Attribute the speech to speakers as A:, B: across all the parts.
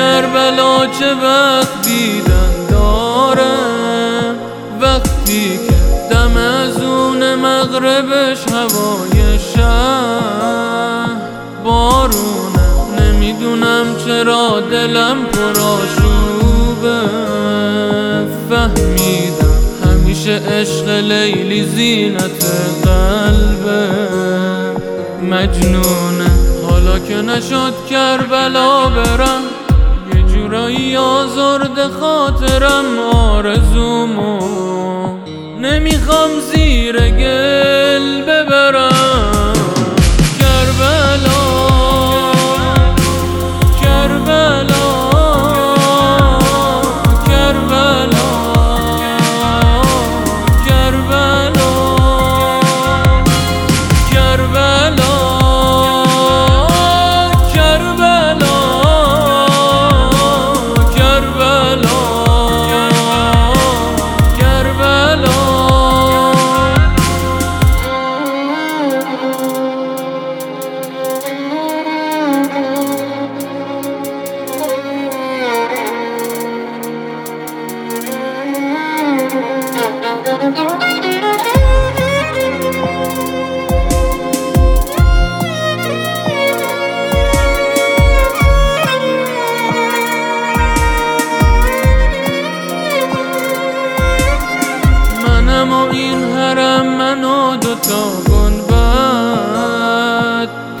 A: کربلا چه وقت دیدن داره وقتی که دم از اون مغربش هوای شهر. بارونه نمی‌دونم چرا دلم پراشوبه فهمیدم همیشه عشق لیلی زینت قلبه. مجنونه حالا که نشد کربلا برم. جورایی آزرد خاطرم آرزومو. نمی‌خوام زیر گل منم و این حرم من و دوتا گنبد.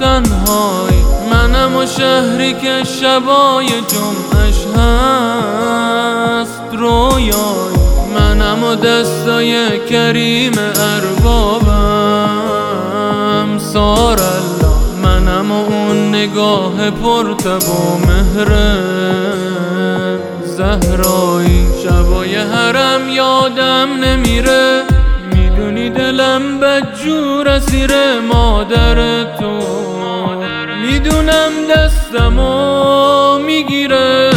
A: تنهایی منم و شهری که شبای جمعش هست. رویایی منم و دستای کریم اربابم. سارالله منم و اون نگاه پرتب و مهره. زهرایی. شبای حرم یادم نمیره. می‌دونی دلم بدجور اسیر مادر تو. می‌دونم دستمو می‌گیره.